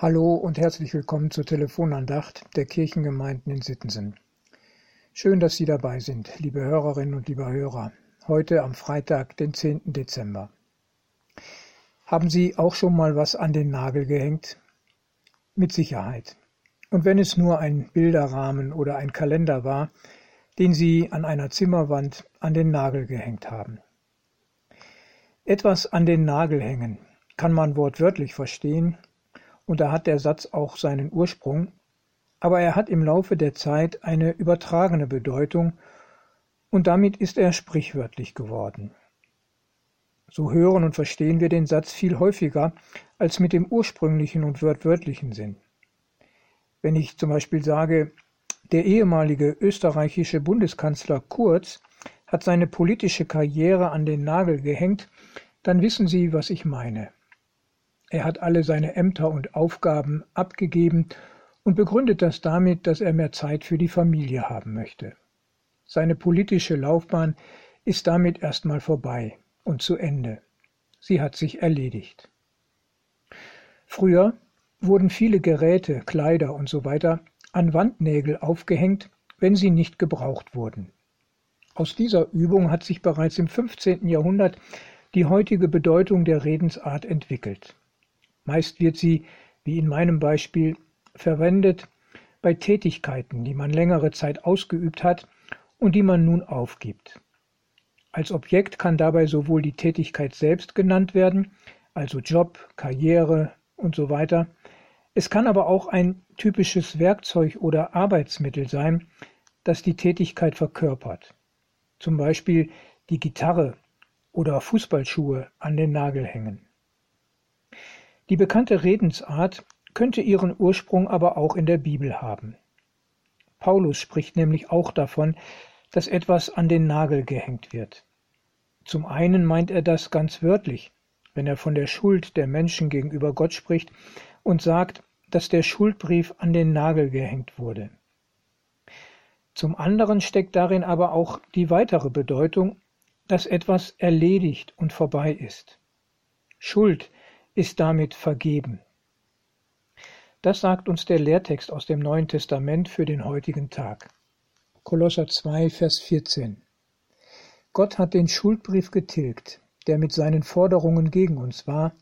Hallo und herzlich willkommen zur Telefonandacht der Kirchengemeinden in Sittensen. Schön, dass Sie dabei sind, liebe Hörerinnen und liebe Hörer, heute am Freitag, den 10. Dezember. Haben Sie auch schon mal was an den Nagel gehängt? Mit Sicherheit. Und wenn es nur ein Bilderrahmen oder ein Kalender war, den Sie an einer Zimmerwand an den Nagel gehängt haben. Etwas an den Nagel hängen kann man wortwörtlich verstehen und da hat der Satz auch seinen Ursprung, aber er hat im Laufe der Zeit eine übertragene Bedeutung und damit ist er sprichwörtlich geworden. So hören und verstehen wir den Satz viel häufiger als mit dem ursprünglichen und wörtwörtlichen Sinn. Wenn ich zum Beispiel sage, der ehemalige österreichische Bundeskanzler Kurz hat seine politische Karriere an den Nagel gehängt, dann wissen Sie, was ich meine. Er hat alle seine Ämter und Aufgaben abgegeben und begründet das damit, dass er mehr Zeit für die Familie haben möchte. Seine politische Laufbahn ist damit erstmal vorbei und zu Ende. Sie hat sich erledigt. Früher wurden viele Geräte, Kleider und so weiter an Wandnägel aufgehängt, wenn sie nicht gebraucht wurden. Aus dieser Übung hat sich bereits im 15. Jahrhundert die heutige Bedeutung der Redensart entwickelt. Meist wird sie, wie in meinem Beispiel, verwendet bei Tätigkeiten, die man längere Zeit ausgeübt hat und die man nun aufgibt. Als Objekt kann dabei sowohl die Tätigkeit selbst genannt werden, also Job, Karriere und so weiter. Es kann aber auch ein typisches Werkzeug oder Arbeitsmittel sein, das die Tätigkeit verkörpert. Zum Beispiel die Gitarre oder Fußballschuhe an den Nagel hängen. Die bekannte Redensart könnte ihren Ursprung aber auch in der Bibel haben. Paulus spricht nämlich auch davon, dass etwas an den Nagel gehängt wird. Zum einen meint er das ganz wörtlich, wenn er von der Schuld der Menschen gegenüber Gott spricht und sagt, dass der Schuldbrief an den Nagel gehängt wurde. Zum anderen steckt darin aber auch die weitere Bedeutung, dass etwas erledigt und vorbei ist. Schuld ist damit vergeben. Das sagt uns der Lehrtext aus dem Neuen Testament für den heutigen Tag. Kolosser 2, Vers 14. Gott hat den Schuldbrief getilgt, der mit seinen Forderungen gegen uns war,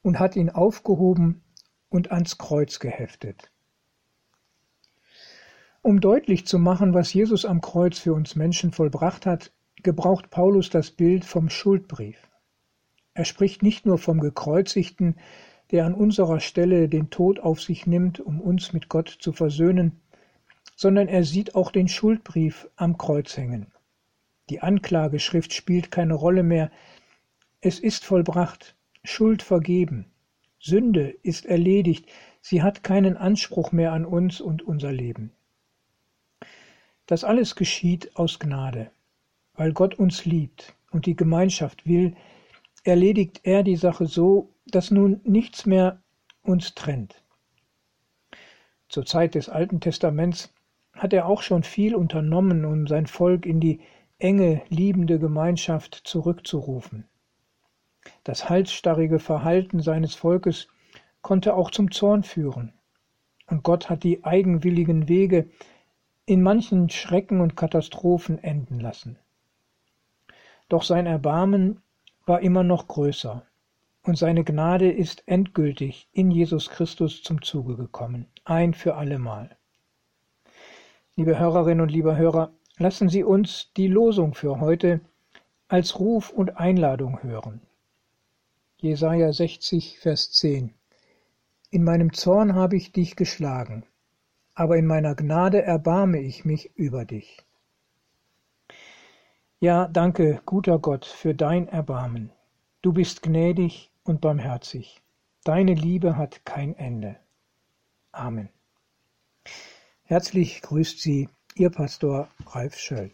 und hat ihn aufgehoben und ans Kreuz geheftet. Um deutlich zu machen, was Jesus am Kreuz für uns Menschen vollbracht hat, gebraucht Paulus das Bild vom Schuldbrief. Er spricht nicht nur vom Gekreuzigten, der an unserer Stelle den Tod auf sich nimmt, um uns mit Gott zu versöhnen, sondern er sieht auch den Schuldbrief am Kreuz hängen. Die Anklageschrift spielt keine Rolle mehr. Es ist vollbracht, Schuld vergeben, Sünde ist erledigt, sie hat keinen Anspruch mehr an uns und unser Leben. Das alles geschieht aus Gnade, weil Gott uns liebt und die Gemeinschaft will, erledigt er die Sache so, dass nun nichts mehr uns trennt. Zur Zeit des Alten Testaments hat er auch schon viel unternommen, um sein Volk in die enge, liebende Gemeinschaft zurückzurufen. Das halsstarrige Verhalten seines Volkes konnte auch zum Zorn führen, und Gott hat die eigenwilligen Wege in manchen Schrecken und Katastrophen enden lassen. Doch sein Erbarmen war immer noch größer, und seine Gnade ist endgültig in Jesus Christus zum Zuge gekommen, ein für allemal. Liebe Hörerinnen und lieber Hörer, lassen Sie uns die Losung für heute als Ruf und Einladung hören. Jesaja 60, Vers 10. In meinem Zorn habe ich dich geschlagen, aber in meiner Gnade erbarme ich mich über dich. Ja, danke, guter Gott, für dein Erbarmen. Du bist gnädig und barmherzig. Deine Liebe hat kein Ende. Amen. Herzlich grüßt Sie Ihr Pastor Ralf Schöll.